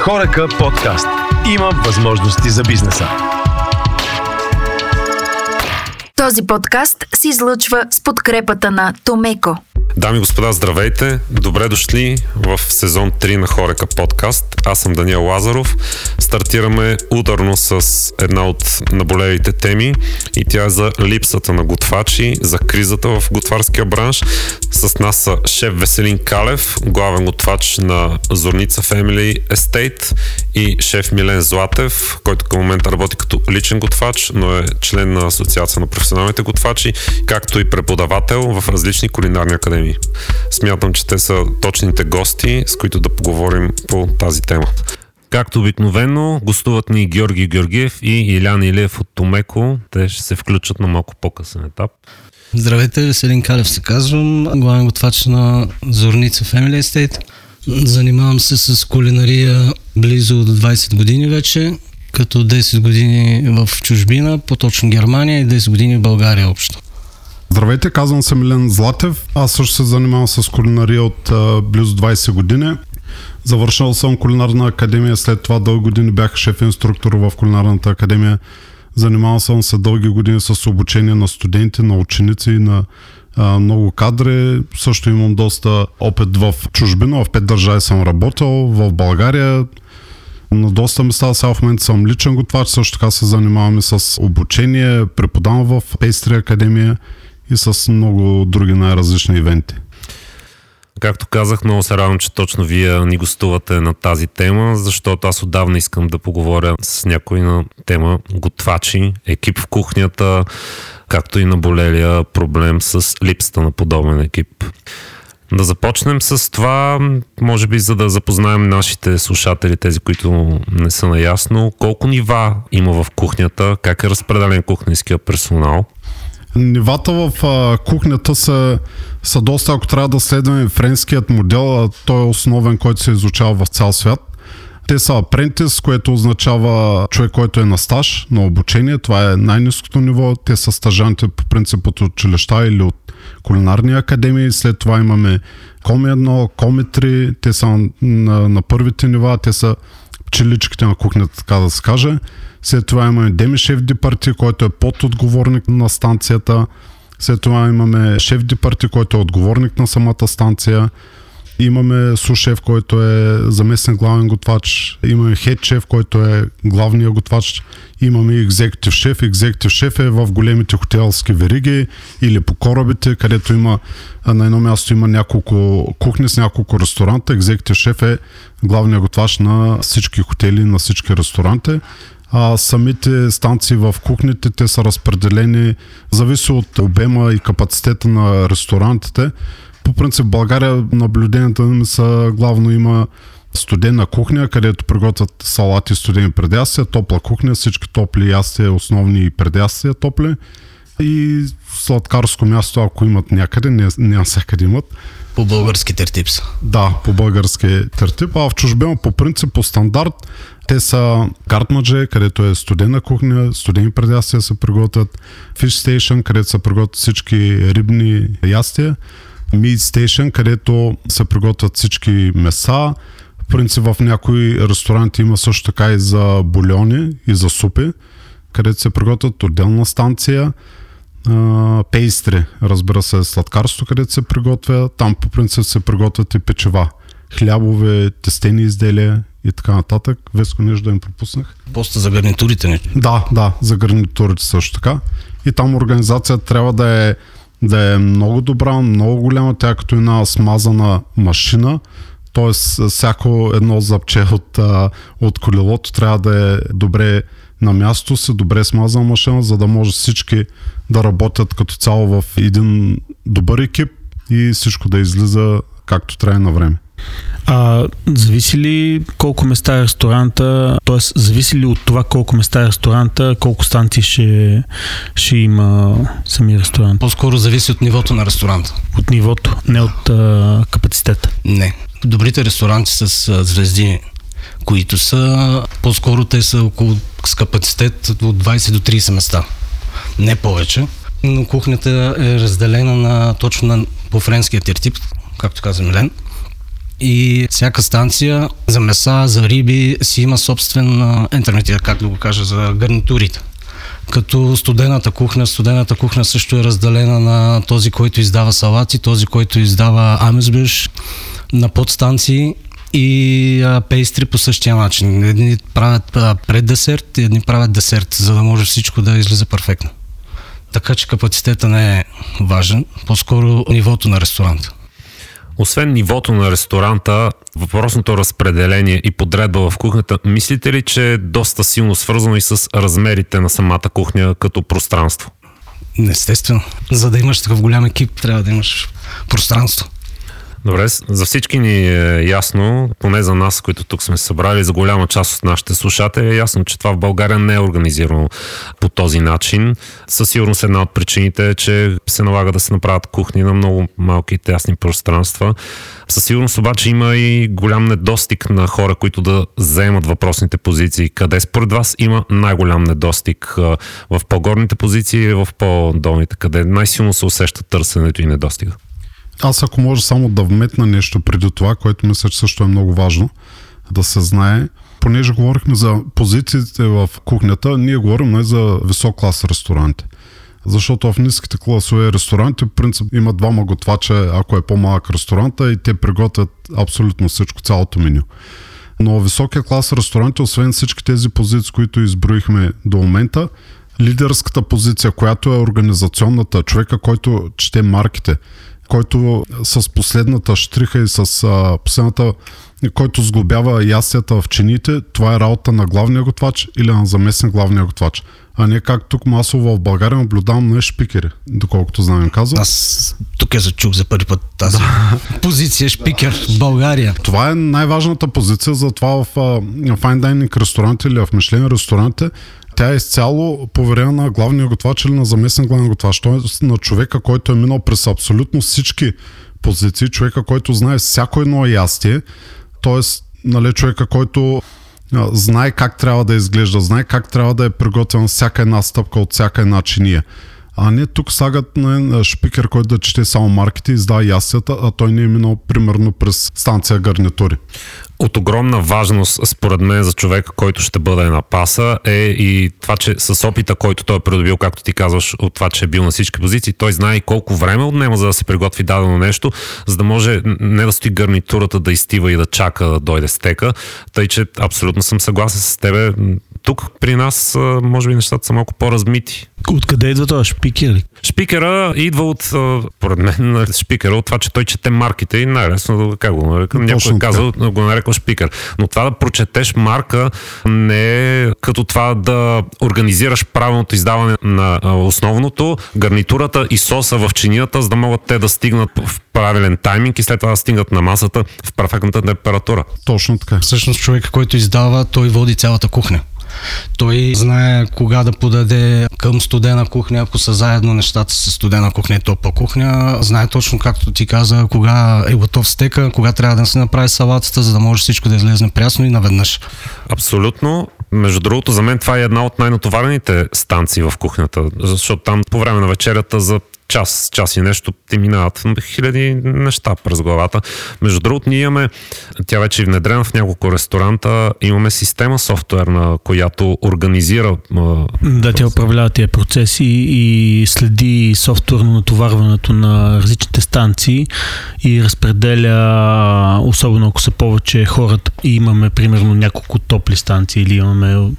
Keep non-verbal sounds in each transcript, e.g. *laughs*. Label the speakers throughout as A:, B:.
A: Хорека подкаст. Има възможности за бизнеса.
B: Този подкаст се излъчва с подкрепата на Томеко.
C: Дами и господа, здравейте! Добре дошли в сезон 3 на Хорека подкаст. Аз съм Даниел Лазаров. Стартираме ударно с една от наболелите теми и тя е за липсата на готвачи, за кризата в готварския бранш. С нас са шеф Веселин Калев, главен готвач на Зорница Family Estate и шеф Милен Златев, който към момента работи като личен готвач, но е член на Асоциация на професионалните готвачи, както и преподавател в различни кулинарни академии. Смятам, че те са точните гости, с които да поговорим по тази тема. Както обикновено, гостуват ни Георги Георгиев и Илян Илиев от Томеко. Те ще се включат на малко по-късен етап.
D: Здравейте, Веселин Калев се казвам, главен готвач на Зорница Family Estate. Занимавам се с кулинария близо до 20 години вече, като 10 години в чужбина, по-точно Германия и 10 години в България общо.
E: Здравейте, казвам се Милен Златев. Аз също се занимавам с кулинария от а, близо 20 години. Завършил съм кулинарна академия, след това дълги години бях шеф-инструктор в кулинарната академия. Занимавал съм се дълги години с обучение на студенти, на ученици и на а, много кадри. Също имам доста опит в чужбина, в пет държави съм работил, в България, на доста места. Сега в момента съм личен готвач, също така се занимаваме с обучение, преподавам в Пейстри академия и с много други най-различни ивенти.
C: Както казах, много се радвам, че точно вие ни гостувате на тази тема, защото аз отдавна искам да поговоря с някой на тема готвачи, екип в кухнята, както и на болелия проблем с липсата на подобен екип. Да започнем с това, може би за да запознаем нашите слушатели, тези, които не са наясно, колко нива има в кухнята, как е разпределен кухненския персонал –
E: Нивата в а, кухнята са, са доста, ако трябва да следваме френският модел, а той е основен, който се изучава в цял свят. Те са апрентис, което означава човек, който е на стаж, на обучение. Това е най-низкото ниво. Те са стажанти по принцип от училища или от кулинарни академии. След това имаме коми 1, коми 3. Те са на, на първите нива. Те са пчеличките на кухнята, така да се каже. След това имаме Деми Шеф Департи, който е подотговорник на станцията. След това имаме Шеф Департи, който е отговорник на самата станция. Имаме сушеф, който е заместник главен готвач. Имаме хед шеф, който е главният готвач. Имаме екзекутив шеф. Екзекутив шеф е в големите хотелски вериги или по корабите, където има на едно място има няколко кухни с няколко ресторанта. Екзекутив шеф е главният готвач на всички хотели, на всички ресторанти. А самите станции в кухните, те са разпределени, зависи от обема и капацитета на ресторантите. По принцип в България наблюденията ми са главно има студена кухня, където приготвят салати, студени предястия, топла кухня, всички топли ястия, основни предястия топли и сладкарско място, ако имат някъде, не, не всякъде имат.
D: По български тертип са.
E: Да, по български тертип, а в чужбина по принцип, по стандарт, те са картмадже, където е студена кухня, студени предястия се приготвят, Fish Station, където се приготвят всички рибни ястия, Meat Station, където се приготвят всички меса. В принцип в някои ресторанти има също така и за бульони и за супи, където се приготвят отделна станция. Пейстри, разбира се, сладкарство, където се приготвя. Там по принцип се приготвят и печева. Хлябове, тестени изделия и така нататък. Веско нещо да им пропуснах.
D: Поста за гарнитурите не?
E: Да, да, за гарнитурите също така. И там организацията трябва да е, да е много добра, много голяма, тя като една смазана машина. Тоест, всяко едно запче от, от колелото трябва да е добре на място си, добре смазана машина, за да може всички да работят като цяло в един добър екип и всичко да излиза както трябва на време.
F: А зависи ли колко места е ресторанта, т.е. зависи ли от това колко места е ресторанта, колко станции ще, ще има самия ресторант?
D: По-скоро зависи от нивото на ресторанта.
F: От нивото, не от а, капацитета?
D: Не. Добрите ресторанти с а, звезди, които са, по-скоро те са около с капацитет от 20 до 30 места. Не повече. Но кухнята е разделена на точно на, по френския тертип, както каза Милен И всяка станция за меса, за риби си има собствен интернет, как да го кажа, за гарнитурите. Като студената кухня, студената кухня също е разделена на този, който издава салати, този, който издава амезбюш, на подстанции и а, пейстри по същия начин. Едни правят а, пред десерт, едни правят десерт, за да може всичко да излиза перфектно. Така че капацитета не е важен, по-скоро нивото на ресторанта.
C: Освен нивото на ресторанта, въпросното разпределение и подредба в кухнята, мислите ли, че е доста силно свързано и с размерите на самата кухня като пространство?
D: Естествено. За да имаш такъв голям екип, трябва да имаш пространство.
C: Добре, за всички ни е ясно, поне за нас, които тук сме събрали, за голяма част от нашите слушатели е ясно, че това в България не е организирано по този начин. Със сигурност една от причините е, че се налага да се направят кухни на много малки и тясни пространства. Със сигурност обаче има и голям недостиг на хора, които да заемат въпросните позиции. Къде според вас има най-голям недостиг? В по-горните позиции или в по-долните? Къде най-силно се усеща търсенето и недостига?
E: Аз ако може само да вметна нещо преди това, което мисля, че също е много важно да се знае, понеже говорихме за позициите в кухнята, ние говорим не за висок клас ресторанти. Защото в ниските класове ресторанти, в принцип, има двама готвача, ако е по-малък ресторанта и те приготвят абсолютно всичко, цялото меню. Но високия клас ресторанти, освен всички тези позиции, които изброихме до момента, лидерската позиция, която е организационната, човека, който чете марките, който с последната штриха и с а, последната, който сглобява ястията в чините, това е работа на главния готвач или на заместник главния готвач. А не как тук масово в България наблюдавам на шпикери, доколкото знам казвам.
D: Аз тук я зачух за първи път тази позиция шпикер в България.
E: Това е най-важната позиция, затова в а, fine dining ресторанти или в Мишлен ресторанти тя е изцяло поверена на главния готвач или на заместник главния готвач. Т.е. на човека, който е минал през абсолютно всички позиции, човека, който знае всяко едно ястие, т.е. Нали, човека, който знае как трябва да изглежда, знае как трябва да е приготвен всяка една стъпка от всяка една чиния. А не тук слагат на шпикер, който да чете само марките, издава ястията, а той не е минал примерно през станция гарнитури
C: от огромна важност, според мен, за човека, който ще бъде на паса, е и това, че с опита, който той е придобил, както ти казваш, от това, че е бил на всички позиции, той знае и колко време отнема за да се приготви дадено нещо, за да може не да стои гарнитурата да изтива и да чака да дойде стека. Тъй, че абсолютно съм съгласен с тебе. Тук при нас, може би, нещата са малко по-размити.
F: Откъде идва това шпикер?
C: Шпикера идва от, поред мен, шпикера от това, че той чете марките и най-лесно, как го нарека, някой казал, го нарекал шпикер. Но това да прочетеш марка не е като това да организираш правилното издаване на основното, гарнитурата и соса в чинията, за да могат те да стигнат в правилен тайминг и след това да стигнат на масата в перфектната температура.
E: Точно така.
D: Всъщност човека, който издава, той води цялата кухня. Той знае кога да подаде към студена кухня, ако са заедно нещата с студена кухня и топа кухня. Знае точно, както ти каза, кога е готов стека, кога трябва да се направи салатата, за да може всичко да излезне прясно и наведнъж.
C: Абсолютно. Между другото, за мен това е една от най-натоварените станции в кухнята, защото там по време на вечерята за час, час и нещо ти минават хиляди неща през главата. Между другото, ние имаме, тя вече е внедрена в няколко ресторанта, имаме система софтуерна, която организира.
F: Да, тя управлява тия процеси и следи софтуерно натоварването на различните станции и разпределя, особено ако са повече хората и имаме примерно няколко топли станции или имаме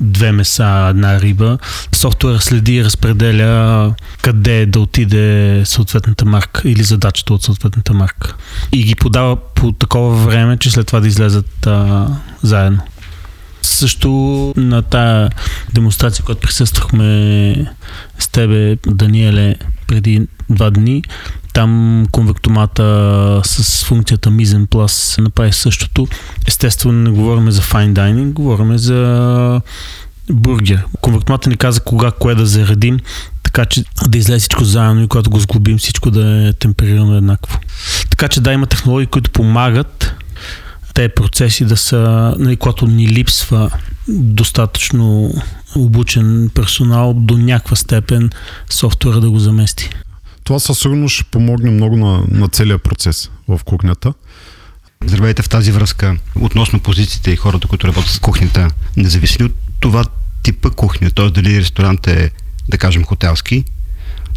F: две меса, една риба. Софтуер следи и разпределя къде да отиде съответната марка или задачата от съответната марка. И ги подава по такова време, че след това да излезат а, заедно. Също на тая демонстрация, която присъствахме с тебе, Даниеле, преди два дни, там конвектомата с функцията Misen Plus направи същото. Естествено не говорим за fine dining, говорим за бургер. Конвектомата ни каза кога, кое да заредим, така че да излезе всичко заедно и когато го сглобим всичко да е темперирано еднакво. Така че да, има технологии, които помагат тези процеси да са, нали, когато ни липсва достатъчно обучен персонал до някаква степен софтуера да го замести
E: това със сигурност ще помогне много на, на целия процес в кухнята.
G: Здравейте в тази връзка. Относно позициите и хората, които работят с кухнята, независимо от това типа кухня, т.е. дали ресторант е, да кажем, хотелски,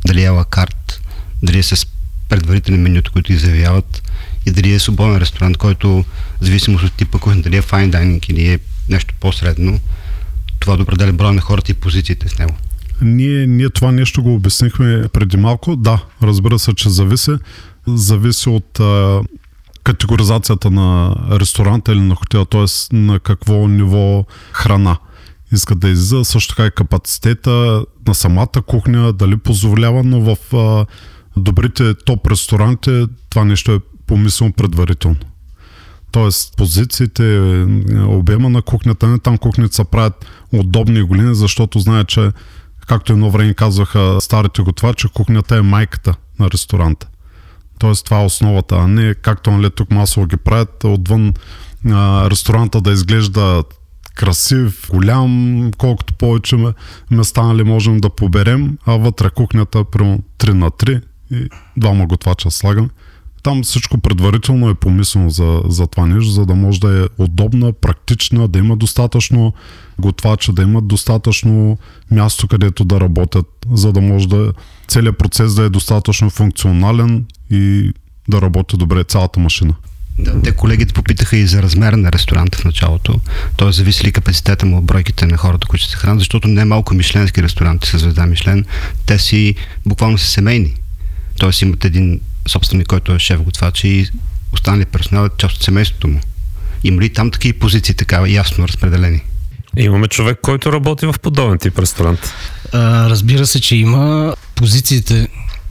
G: дали е лакарт, дали е с предварителни менюта, които ги заявяват и дали е свободен ресторант, който, в зависимост от типа кухня, дали е fine dining или е нещо по-средно, това да определя броя на хората и позициите с него.
E: Ние, ние това нещо го обяснихме преди малко. Да, разбира се, че зависи. Зависи от а, категоризацията на ресторанта или на хотела, т.е. на какво ниво храна искат да излиза. Също така и капацитета на самата кухня, дали позволява, но в а, добрите топ ресторанти това нещо е помислено предварително. Тоест позициите, обема на кухнята, не там кухните се правят удобни големи, защото знае, че както едно време казваха старите готвачи, кухнята е майката на ресторанта. Тоест това е основата, а не както нали, тук масово ги правят отвън а, ресторанта да изглежда красив, голям, колкото повече места нали, можем да поберем, а вътре кухнята прямо 3 на 3 и двама готвача слагаме. Там всичко предварително е помислено за, за това нещо, за да може да е удобна, практична, да има достатъчно готвача, да имат достатъчно място, където да работят, за да може да целият процес да е достатъчно функционален и да работи добре цялата машина.
G: Да, те колегите попитаха и за размера на ресторанта в началото. Той зависи ли капацитета му от бройките на хората, които се хранят, защото не малко мишленски ресторанти с звезда Мишлен, те си буквално са семейни. Тоест имат един собственик, който е шеф готвач и останали персонал е част от семейството му. Има ли там такива позиции така ясно разпределени?
C: Имаме човек, който работи в подобен тип ресторант.
D: А, разбира се, че има. Позициите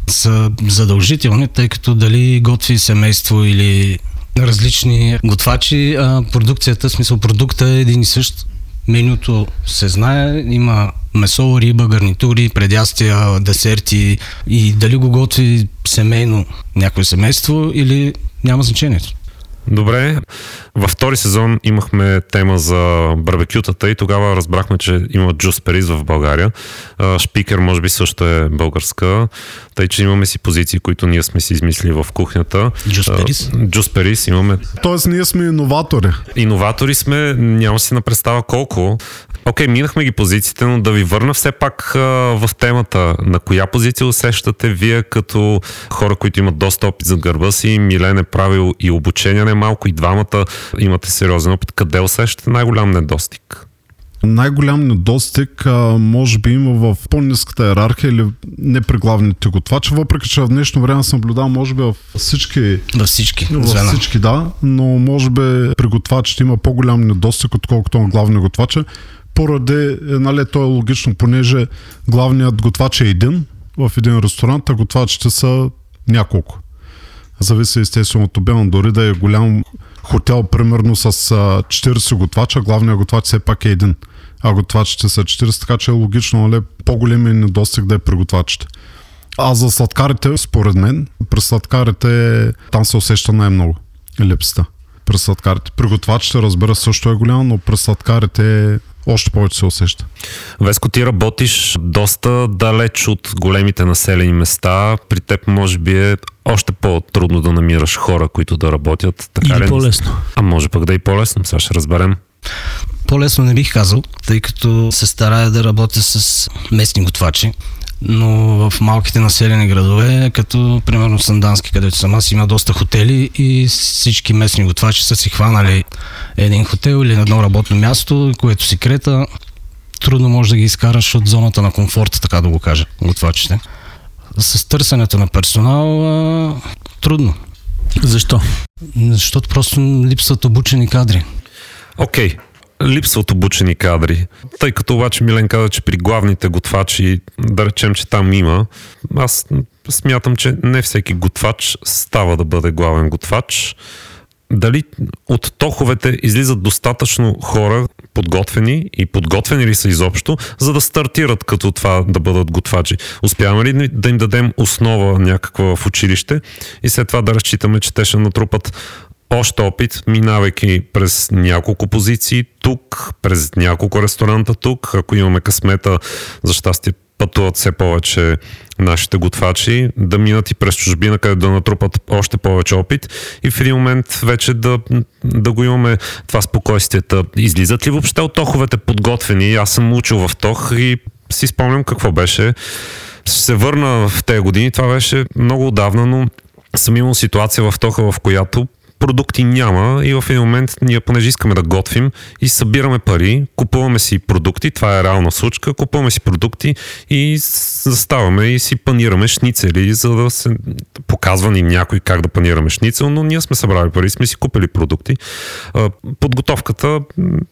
D: са задължителни, тъй като дали готви семейство или различни готвачи, а продукцията, в смисъл продукта е един и същ. Менюто се знае, има месо, риба, гарнитури, предястия, десерти и дали го готви семейно някое семейство или няма значението.
C: Добре. Във втори сезон имахме тема за барбекютата и тогава разбрахме, че има Джус Перис в България. Шпикер може би също е българска, тъй че имаме си позиции, които ние сме си измислили в кухнята.
D: Джус Перис?
C: Джус Перис имаме.
E: Тоест ние сме иноватори.
C: Иноватори сме, няма си на представа колко. Окей, okay, минахме ги позициите, но да ви върна все пак а, в темата. На коя позиция усещате вие като хора, които имат доста опит зад гърба си? Милен е правил и обучение не малко, и двамата имате сериозен опит. Къде усещате най-голям недостиг?
E: Най-голям недостиг а, може би има в по-низката иерархия или не при главните готвачи, въпреки че в днешно време съм наблюдавал може би в всички
D: Във всички
E: в
D: звена.
E: всички, да, но може би при готвачите има по-голям недостиг, отколкото на главния готвача. Поради, е, нали, то е логично, понеже главният готвач е един в един ресторант, а готвачите са няколко. Зависи естествено от обема, дори да е голям хотел, примерно с а, 40 готвача, главният готвач все пак е един, а готвачите са 40, така че е логично, нали, по-големи е недостиг да е при готвачите. А за сладкарите, според мен, при сладкарите там се усеща най-много липсата. При сладкарите. При готвачите, разбира се, също е голямо, но при сладкарите още повече се усеща.
C: Веско, ти работиш доста далеч от големите населени места. При теб може би е още по-трудно да намираш хора, които да работят. Така
F: Или
C: ли?
F: по-лесно.
C: А може пък да е и по-лесно, сега ще разберем.
D: По-лесно не бих казал, тъй като се старая да работя с местни готвачи, но в малките населени градове, като примерно Сандански, където съм аз, има доста хотели и всички местни готвачи са си хванали един хотел или едно работно място, което си крета. Трудно може да ги изкараш от зоната на комфорта, така да го кажа, готвачите. С търсенето на персонал а, трудно,
F: Защо?
D: защото просто липсват обучени кадри.
C: Окей, okay. Липсват обучени кадри. Тъй като обаче Милен каза, че при главните готвачи, да речем, че там има, аз смятам, че не всеки готвач става да бъде главен готвач. Дали от тоховете излизат достатъчно хора, подготвени и подготвени ли са изобщо, за да стартират като това да бъдат готвачи? Успяваме ли да им дадем основа някаква в училище и след това да разчитаме, че те ще натрупат още опит, минавайки през няколко позиции тук, през няколко ресторанта тук, ако имаме късмета, за щастие пътуват все повече нашите готвачи, да минат и през чужбина, където да натрупат още повече опит и в един момент вече да, да го имаме това спокойствието. Излизат ли въобще от тоховете подготвени? Аз съм учил в тох и си спомням какво беше. Се върна в тези години, това беше много отдавна, но съм имал ситуация в тоха, в която продукти няма и в един момент ние, понеже искаме да готвим и събираме пари, купуваме си продукти, това е реална случка, купуваме си продукти и заставаме и си панираме шницели, за да се показва ни някой как да панираме шницел, но ние сме събрали пари, сме си купили продукти. Подготовката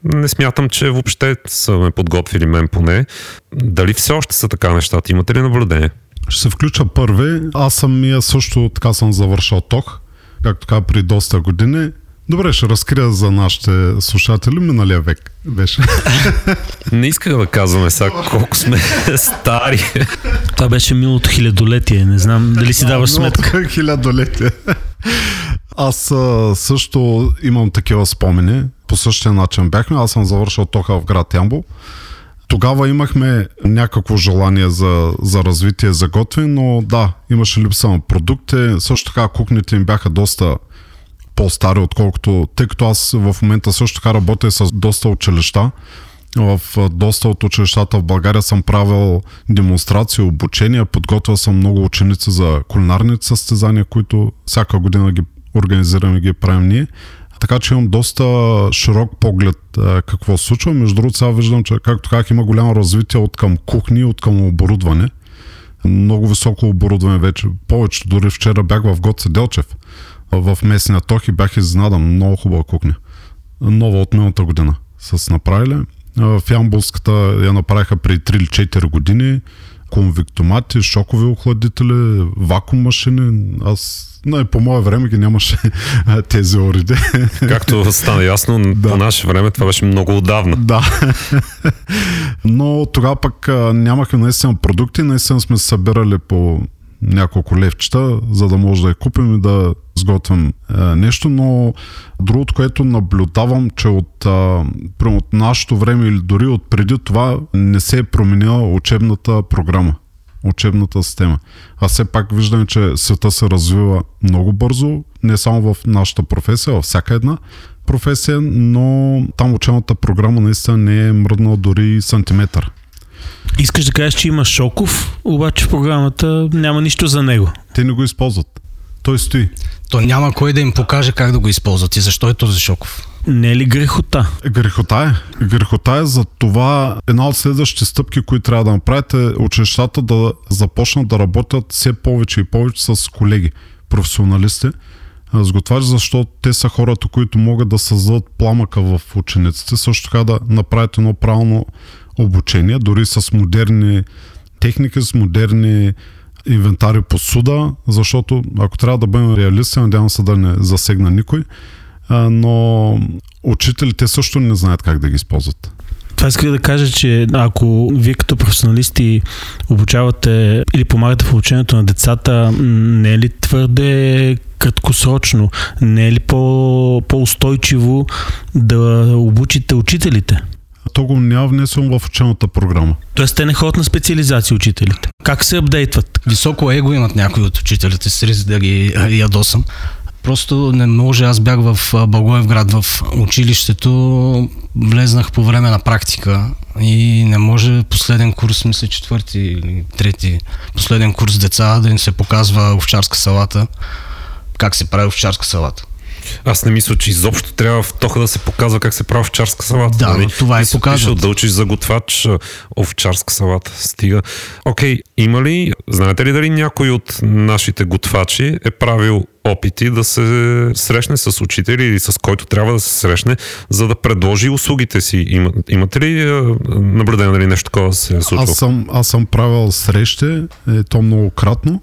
C: не смятам, че въобще са ме подготвили мен поне. Дали все още са така нещата? Имате ли наблюдение?
E: Ще се включа първи. Аз самия също така съм завършал ток, както така при доста години. Добре, ще разкрия за нашите слушатели. Миналия век беше.
C: Не исках да казваме сега колко сме *laughs* стари.
F: Това беше миналото хилядолетие. Не знам дали си даваш сметка.
E: Хилядолетие. Аз също имам такива спомени. По същия начин бяхме. Аз съм завършил тока в град Ямбол. Тогава имахме някакво желание за, за развитие, за готвене, но да, имаше липса на продукти. Също така кухните им бяха доста по-стари, отколкото, тъй като аз в момента също така работя с доста училища. В доста от училищата в България съм правил демонстрации, обучения, подготвил съм много ученици за кулинарните състезания, които всяка година ги организираме и ги правим ние. Така че имам доста широк поглед а, какво се случва. Между другото, сега виждам, че както как има голямо развитие от към кухни, от към оборудване. Много високо оборудване вече. Повечето, дори вчера бях в Гоце Делчев, в местния тох и бях изненадан. Много хубава кухня. Нова от миналата година с направили. В Ямбулската я направиха преди 3 или 4 години. Конвектомати, шокови охладители, вакуум машини. Аз не, по мое време ги нямаше *laughs* тези уреди.
C: Както стана ясно, *laughs*
E: Да.
C: по наше време това беше много отдавна.
E: Да. *laughs* Но тогава пък нямахме наистина продукти, наистина сме събирали по няколко левчета, за да може да я купим и да сготвим а, нещо, но другото, което наблюдавам, че от, а, прямо от нашето време или дори от преди това не се е променила учебната програма, учебната система. А все пак виждаме, че света се развива много бързо, не само в нашата професия, във всяка една професия, но там учебната програма наистина не е мръднала дори сантиметър.
F: Искаш да кажеш, че има Шоков, обаче в програмата няма нищо за него.
E: Те не го използват. Той стои.
D: То няма кой да им покаже как да го използват и защо е този Шоков.
F: Не е ли грехота?
E: Грехота е. Грехота е за това една от следващите стъпки, които трябва да направите, училищата да започнат да работят все повече и повече с колеги, професионалисти, а, с готвачи, защото те са хората, които могат да създадат пламъка в учениците, също така да направят едно правилно обучение, дори с модерни техники, с модерни инвентари по суда, защото ако трябва да бъдем реалисти, надявам се да не засегна никой, но учителите също не знаят как да ги използват.
F: Това исках да кажа, че ако вие като професионалисти обучавате или помагате в обучението на децата, не е ли твърде краткосрочно, не е ли по, по-устойчиво да обучите учителите?
E: То го няма внесено в учебната програма.
F: Тоест те не ходят на специализация учителите. Как се апдейтват?
D: Високо его имат някои от учителите, с риск да ги ядосам. Просто не може. Аз бях в Благоевград в училището, влезнах по време на практика и не може последен курс, мисля четвърти или трети, последен курс деца да им се показва овчарска салата, как се прави овчарска салата.
C: Аз не мисля, че изобщо трябва в тоха да се показва как се прави овчарска салата.
D: Да,
C: нали?
D: това показват.
C: отишъл да учиш за готвач овчарска салата. Стига. Окей, има ли, знаете ли дали някой от нашите готвачи е правил опити да се срещне с учители или с който трябва да се срещне, за да предложи услугите си? Има, имате ли наблюдение дали нещо такова се е случвало?
E: Аз съм, аз съм правил срещи, е, то многократно.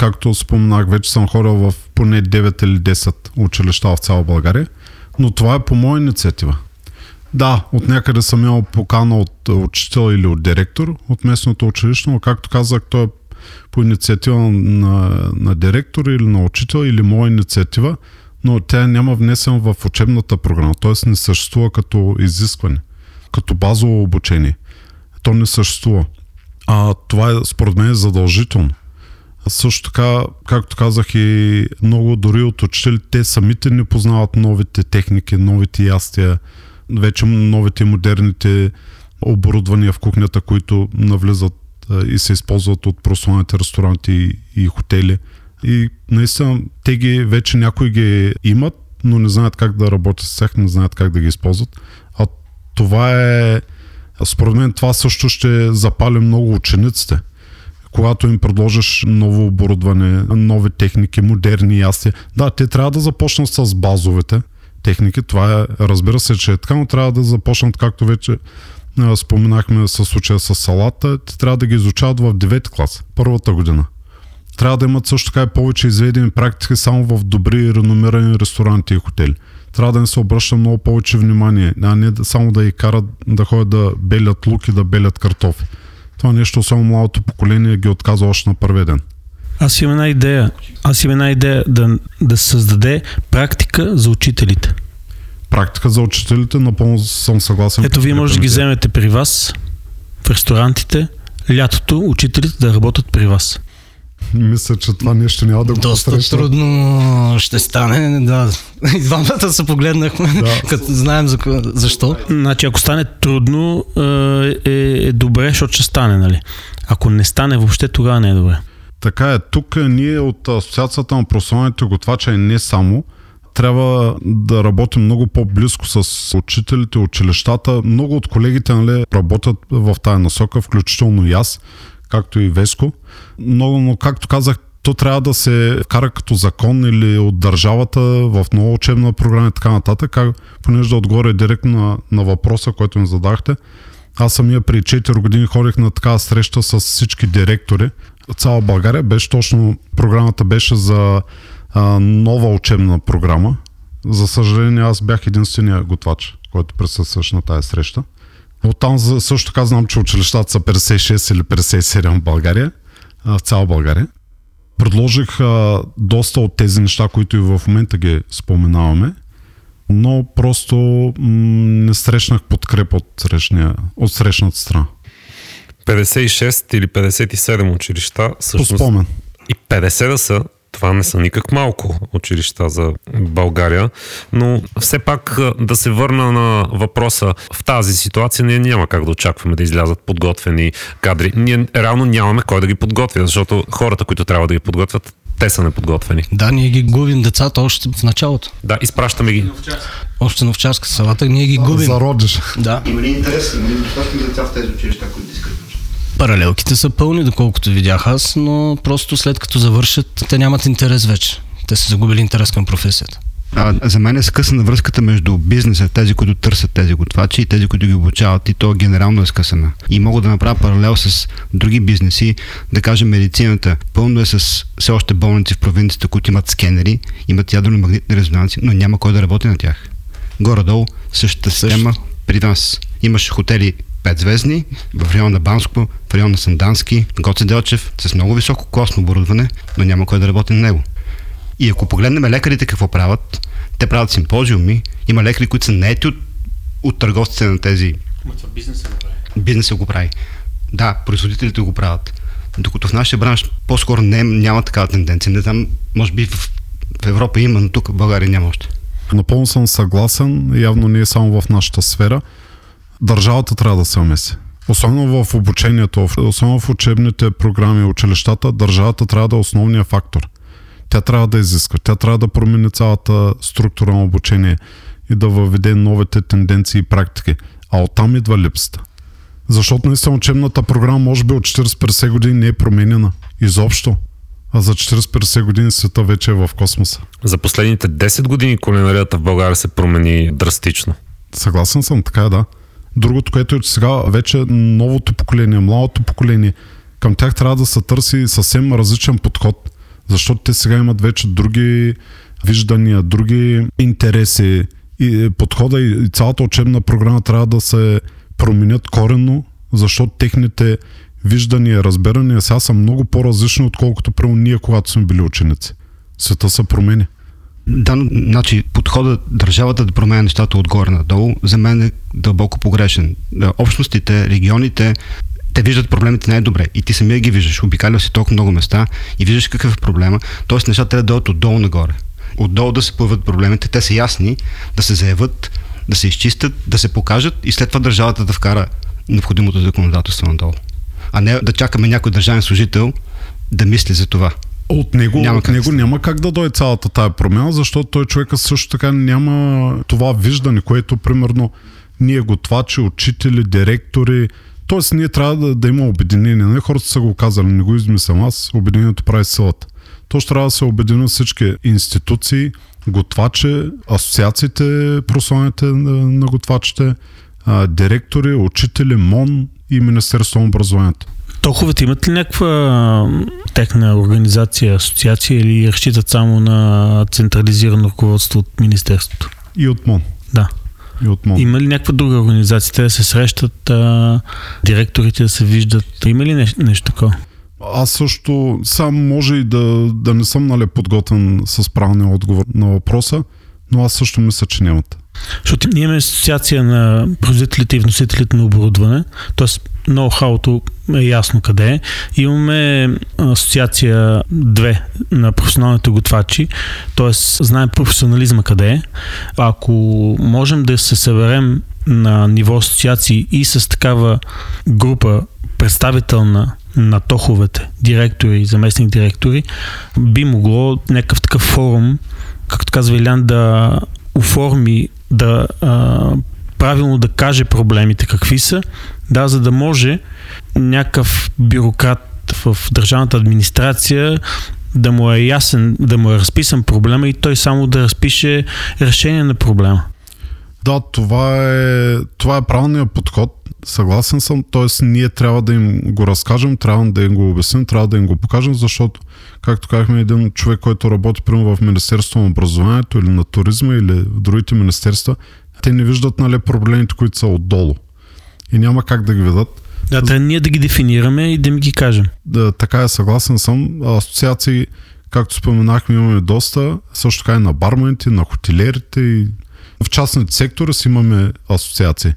E: Както споменах, вече съм ходил в поне 9 или 10 училища в цяла България, но това е по моя инициатива. Да, от някъде съм имал покана от учител или от директор от местното училище, но както казах, то е по инициатива на, на директор или на учител или моя инициатива, но тя няма внесен в учебната програма, т.е. не съществува като изискване, като базово обучение. То не съществува. А това е според мен задължително. Също така, както казах и много дори от учителите, те самите не познават новите техники, новите ястия, вече новите модерните оборудвания в кухнята, които навлизат и се използват от прословните ресторанти и, и хотели. И наистина те ги, вече някои ги имат, но не знаят как да работят с тях, не знаят как да ги използват. А това е, според мен това също ще запали много учениците. Когато им предложиш ново оборудване, нови техники, модерни ястия. Да, те трябва да започнат с базовете техники. Това е, разбира се, че е така, но трябва да започнат, както вече споменахме с случая с салата, те трябва да ги изучават в 9 клас, първата година. Трябва да имат също така и повече изведени практики само в добри и реномирани ресторанти и хотели. Трябва да им се обръща много повече внимание, а не само да ги карат да ходят да белят лук и да белят картофи. Това нещо, само младото поколение ги отказва още на първия ден.
F: Аз имам една идея. Аз имам една идея да, да се създаде практика за учителите.
E: Практика за учителите, напълно съм съгласен.
F: Ето вие може да ги
E: Подкрепям
F: вземете при вас в ресторантите, лятото учителите да работят при вас.
E: Мисля, че това нещо няма да го
D: Доста
E: посрещна.
D: трудно ще стане, да. И двамата се погледнахме,
E: Да.
D: като знаем за, защо.
F: Значи ако стане трудно е, е добре, защото ще стане, нали? Ако не стане въобще, тогава не е добре.
E: Така е. Тук ние от Асоциацията на професионалните готвачи и не само, трябва да работим много по-близко с учителите, училищата. Много от колегите нали, работят в тая насока, включително и аз, както и Веско. Но, но както казах, то трябва да се вкара като закон или от държавата в нова учебна програма и така нататък, как, понеже да отгоре директно на, на въпроса, който ми задахте. Аз самия при 4 години ходих на такава среща с всички директори. Цяла България беше точно, програмата беше за а, нова учебна програма. За съжаление аз бях единствения готвач, който присъстваше на тази среща. Оттам също така знам, че училищата са 56 или 57 в България, в цяла България. Предложих а, доста от тези неща, които и в момента ги споменаваме, но просто м- не срещнах подкрепа от, срещния, от срещната страна.
C: 56 или 57 училища,
E: По
C: всъщност
E: спомен.
C: и 50 да са, това не са никак малко училища за България, но все пак да се върна на въпроса, в тази ситуация ние няма как да очакваме да излязат подготвени кадри. Ние реално нямаме кой да ги подготвя, защото хората, които трябва да ги подготвят, те са неподготвени.
D: Да, ние ги губим децата още в началото.
C: Да, изпращаме ги.
D: Още на овчарска салата ние ги губим.
E: Зародиш.
D: Да.
G: Има ли интерес? Има ли достатъчно деца в тези училища, които да искат?
D: Паралелките са пълни, доколкото видях аз, но просто след като завършат, те нямат интерес вече. Те са загубили интерес към професията.
G: А, за мен е скъсана връзката между бизнеса, тези, които търсят тези готвачи и тези, които ги обучават и то генерално е скъсана. И мога да направя паралел с други бизнеси, да кажем медицината. Пълно е с все още болници в провинцията, които имат скенери, имат ядрено-магнитни резонанси, но няма кой да работи на тях. Горе-долу същата система при нас. Имаше хотели 5 звездни в района на Банско, в района на Сандански, Гоце Делчев, с много високо класно оборудване, но няма кой да работи на него. И ако погледнем лекарите какво правят, те правят симпозиуми, има лекари, които са наети от, от търговците на тези... Бизнеса го прави. Да, производителите го правят. Докато в нашия бранш по-скоро не, няма такава тенденция. Не знам, може би в, в Европа има, но тук в България няма още.
E: Напълно съм съгласен, явно не е само в нашата сфера. Държавата трябва да се меси. Особено в обучението, особено в учебните програми училищата, държавата трябва да е основният фактор. Тя трябва да изисква, тя трябва да промени цялата структура на обучение и да въведе новите тенденции и практики. А оттам идва липсата. Защото наистина учебната програма може би от 40-50 години не е променена. Изобщо. А за 40-50 години света вече е в космоса.
C: За последните 10 години кулинарията в България се промени драстично.
E: Съгласен съм, така е, да. Другото, което е, сега вече новото поколение, младото поколение, към тях трябва да се търси съвсем различен подход, защото те сега имат вече други виждания, други интереси и подхода и и цялата учебна програма трябва да се променят коренно, защото техните виждания, разбирания сега са много по-различни, отколкото прямо ние, когато сме били ученици. Света се променя.
G: Да, но, значи подхода държавата да променя нещата отгоре надолу, за мен е дълбоко погрешен. Да, Общностите, регионите те виждат проблемите най-добре и ти самия ги виждаш. Обикалял си толкова много места и виждаш какъв е проблема. Тоест нещата трябва да дойдат отдолу нагоре. Отдолу да се появят проблемите, те са ясни, да се заявят, да се изчистят, да се покажат и след това държавата да вкара необходимото законодателство надолу. А не да чакаме някой държавен служител да мисли за това.
E: От него,
G: Няма
E: от него няма как да дойде цялата тая промяна, защото той човека също така няма това виждане, което примерно ние готвачи, учители, директори, Тоест ние трябва да, да има обединение. Не хората са го казали, не го измислям аз, обединението прави силата. То ще трябва да се обединят всички институции, готвачи, асоциациите, прославяните на, на готвачите, а, директори, учители, МОН и Министерство на образованието.
F: Тоховете имат ли някаква техна организация, асоциация или разчитат само на централизирано ръководство от Министерството?
E: И от МОН.
F: Да.
E: И от МОН.
F: Има ли някаква друга организация? Те да се срещат, а, директорите да се виждат? Има ли нещо, нещо такова?
E: Аз също сам може и да, да не съм нали, подготвен с правилния отговор на въпроса, но аз също мисля, че нямат.
F: Защото ние имаме асоциация на производителите и вносителите на оборудване, т.е. ноу-хауто е ясно къде е. Имаме асоциация 2 на професионалните готвачи, т.е. знаем професионализма къде е. Ако можем да се съберем на ниво асоциации и с такава група представителна на тоховете, директори и заместник директори, би могло някакъв такъв форум, както казва Илян, да оформи, да а, правилно да каже проблемите какви са, да, за да може някакъв бюрократ в държавната администрация да му е ясен, да му е разписан проблема и той само да разпише решение на проблема.
E: Да, това е, това е правилният подход. Съгласен съм. Тоест, ние трябва да им го разкажем, трябва да им го обясним, трябва да им го покажем, защото, както казахме, един човек, който работи примерно в Министерството на образованието или на туризма или в другите министерства, те не виждат нали, проблемите, които са отдолу. И няма как да ги видят.
F: Да, трябва ние да ги дефинираме и да ми ги кажем.
E: Да, така е, съгласен съм. Асоциации, както споменахме, имаме доста. Също така и на бармените, на хотелерите и в частните сектори си имаме асоциации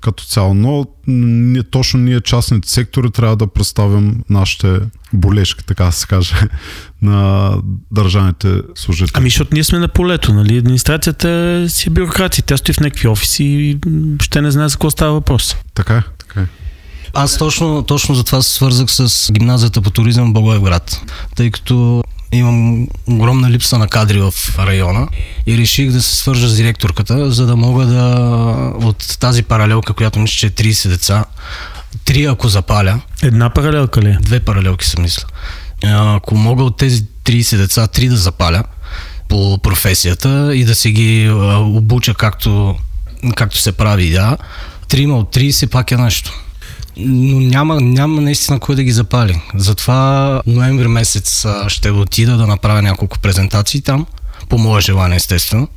E: като цяло. Но ние, точно ние частните сектори трябва да представим нашите болешки, така да се каже, *laughs* на държавните служители.
F: Ами, защото ние сме на полето, нали? Администрацията си е бюрокрация. Тя стои в някакви офиси и ще не знае за какво става въпрос.
E: Така е, така е.
D: Аз точно, точно за това се свързах с гимназията по туризъм в Благоевград, тъй като имам огромна липса на кадри в района и реших да се свържа с директорката, за да мога да от тази паралелка, която мисля, че е 30 деца, три ако запаля,
F: Една паралелка ли е?
D: две паралелки съм мисля. Ако мога от тези 30 деца, три да запаля по професията и да се ги обуча както, както се прави, да, трима от 30 пак е нещо. Но няма, няма наистина кой да ги запали. Затова ноември месец ще отида да направя няколко презентации там, по мое желание естествено,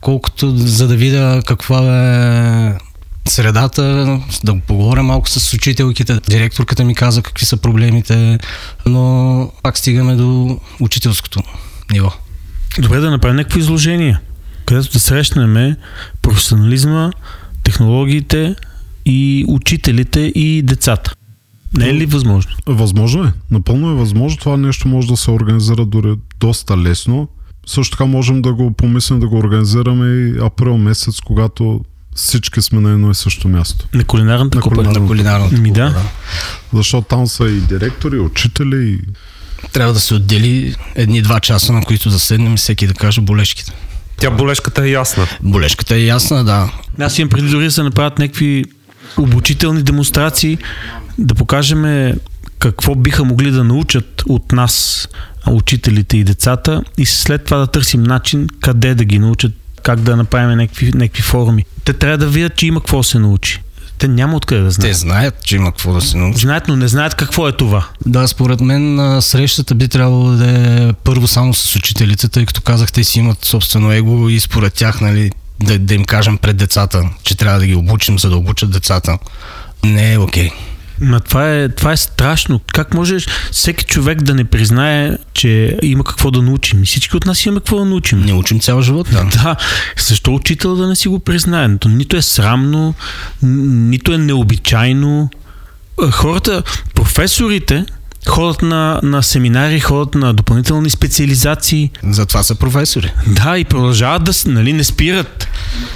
D: колкото за да видя каква е средата, да поговоря малко с учителките. Директорката ми каза какви са проблемите, но пак стигаме до учителското ниво.
F: Добре да направим някакво изложение, където да срещнем професионализма, технологиите и учителите и децата. Не е ли възможно?
E: Възможно е. Напълно е възможно. Това нещо може да се организира дори доста лесно. Също така можем да го помислим да го организираме и април месец, когато всички сме на едно и също място.
F: На кулинарната
E: На
F: купа.
D: На кулинарната
F: Ми
D: кухня,
F: да.
E: Защото там са и директори, и учители, и
D: Трябва да се отдели едни-два часа, на които да седнем и всеки да каже болешките.
C: Тя болешката е ясна.
D: Болешката е ясна, да.
F: Аз имам преди дори да се направят някакви обучителни демонстрации, да покажем какво биха могли да научат от нас учителите и децата и след това да търсим начин къде да ги научат, как да направим някакви, някакви форуми. Те трябва да видят, че има какво да се научи. Те няма откъде да
D: Те
F: знаят.
D: знаят, че има какво да се научи.
F: Знаят, но не знаят какво е това.
D: Да, според мен срещата би трябвало да е първо само с учителите, тъй като казах, те си имат собствено его и според тях, нали, да, да им кажем пред децата, че трябва да ги обучим, за да обучат децата. Не е окей.
F: Ма това е, това е страшно. Как можеш всеки човек да не признае, че има какво да научим? И всички от нас имаме какво да научим.
D: Не учим цял живот, да.
F: Да, защо учител да не си го признае? То нито е срамно, нито е необичайно. хората, професорите, ходят на, на семинари, ходят на допълнителни специализации.
D: Затова са професори.
F: Да, и продължават да нали, не спират.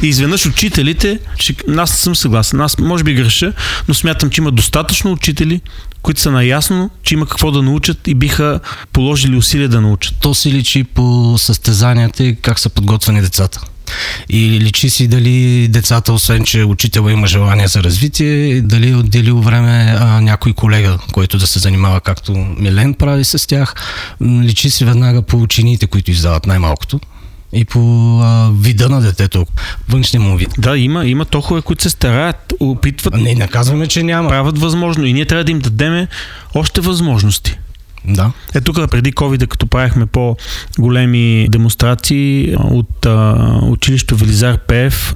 F: И изведнъж учителите, че, аз съм съгласен, аз може би греша, но смятам, че има достатъчно учители, които са наясно, че има какво да научат и биха положили усилия да научат.
D: То си личи по състезанията и как са подготвени децата. И личи си дали децата, освен че учител има желание за развитие, дали е отделил време а, някой колега, който да се занимава както Милен прави с тях. Личи си веднага по учените, които издават най-малкото и по а, вида на детето, външния му вид.
F: Да, има, има тохове, които се стараят, опитват,
D: Не наказваме, че няма.
F: правят възможно и ние трябва да им дадем още възможности.
D: Да.
F: Е, тук преди COVID, като правихме по-големи демонстрации от а, училището Велизар Пев,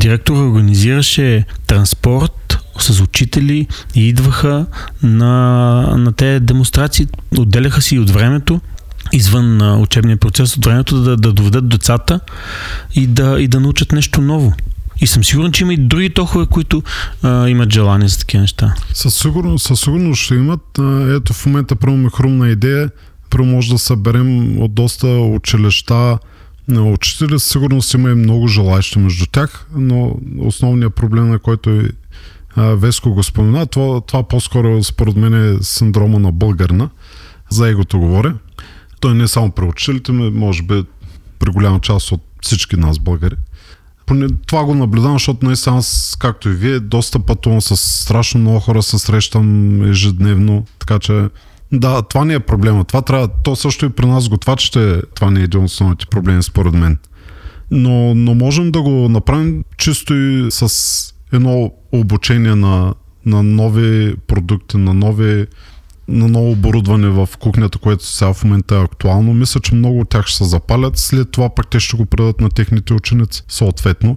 F: директор организираше транспорт с учители и идваха на, на тези демонстрации, отделяха си от времето извън учебния процес от времето да, да доведат децата и да, и да научат нещо ново. И съм сигурен, че има и други тохове, които а, имат желание за такива неща.
E: Със сигурност, със сигурност ще имат. Ето в момента първо ми хрумна идея. Първо може да съберем от доста училища на учители. Със сигурност има и много желаящи между тях, но основният проблем, на който а, Веско го спомена, това, това по-скоро според мен е синдрома на българна. За егото говоря. Той не е само при учителите, може би при голяма част от всички нас българи. Поне това го наблюдавам, защото наистина аз, както и вие, доста пътувам с страшно много хора, се срещам ежедневно, така че да, това не е проблема. Това трябва, то също и при нас готвачите, това не е един от основните проблеми според мен. Но, но можем да го направим чисто и с едно обучение на, на нови продукти, на нови на ново оборудване в кухнята, което сега в момента е актуално. Мисля, че много от тях ще се запалят. След това пък те ще го предадат на техните ученици, съответно.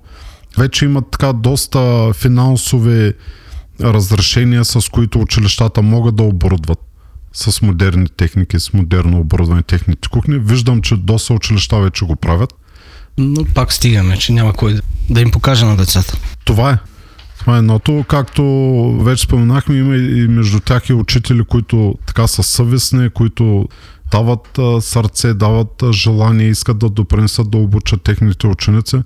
E: Вече имат така доста финансови разрешения, с които училищата могат да оборудват с модерни техники, с модерно оборудване техните кухни. Виждам, че доста училища вече го правят.
D: Но пак стигаме, че няма кой да- да им покаже на децата.
E: Това е. Това е едното. Както вече споменахме, има и между тях и учители, които така са съвестни, които дават сърце, дават желание, искат да допринесат да обучат техните ученици.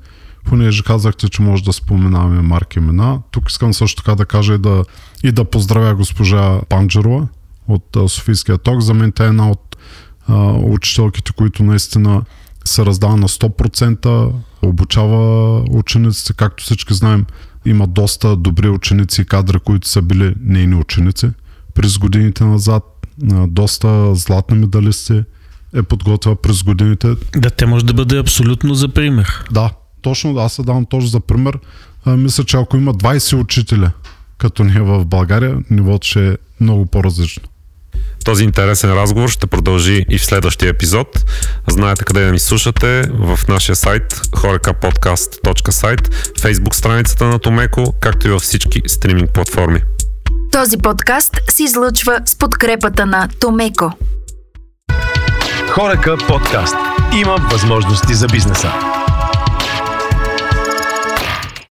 E: Понеже казахте, че може да споменаваме марки имена. Тук искам също така да кажа и да, и да поздравя госпожа Панджерова от Софийския ток. За мен тя е една от а, учителките, които наистина се раздава на 100%, обучава учениците, както всички знаем, има доста добри ученици и кадри, които са били нейни ученици. През годините назад доста златни медалисти е подготвила през годините.
F: Да, те може да бъде абсолютно за пример.
E: Да, точно, аз се давам точно за пример. А, мисля, че ако има 20 учителя, като ние в България, нивото ще е много по-различно.
C: Този интересен разговор ще продължи и в следващия епизод. Знаете къде да ни слушате в нашия сайт horekapodcast.site, Facebook страницата на Томеко, както и във всички стриминг платформи.
B: Този подкаст се излъчва с подкрепата на Томеко.
A: Хорека подкаст. Има възможности за бизнеса.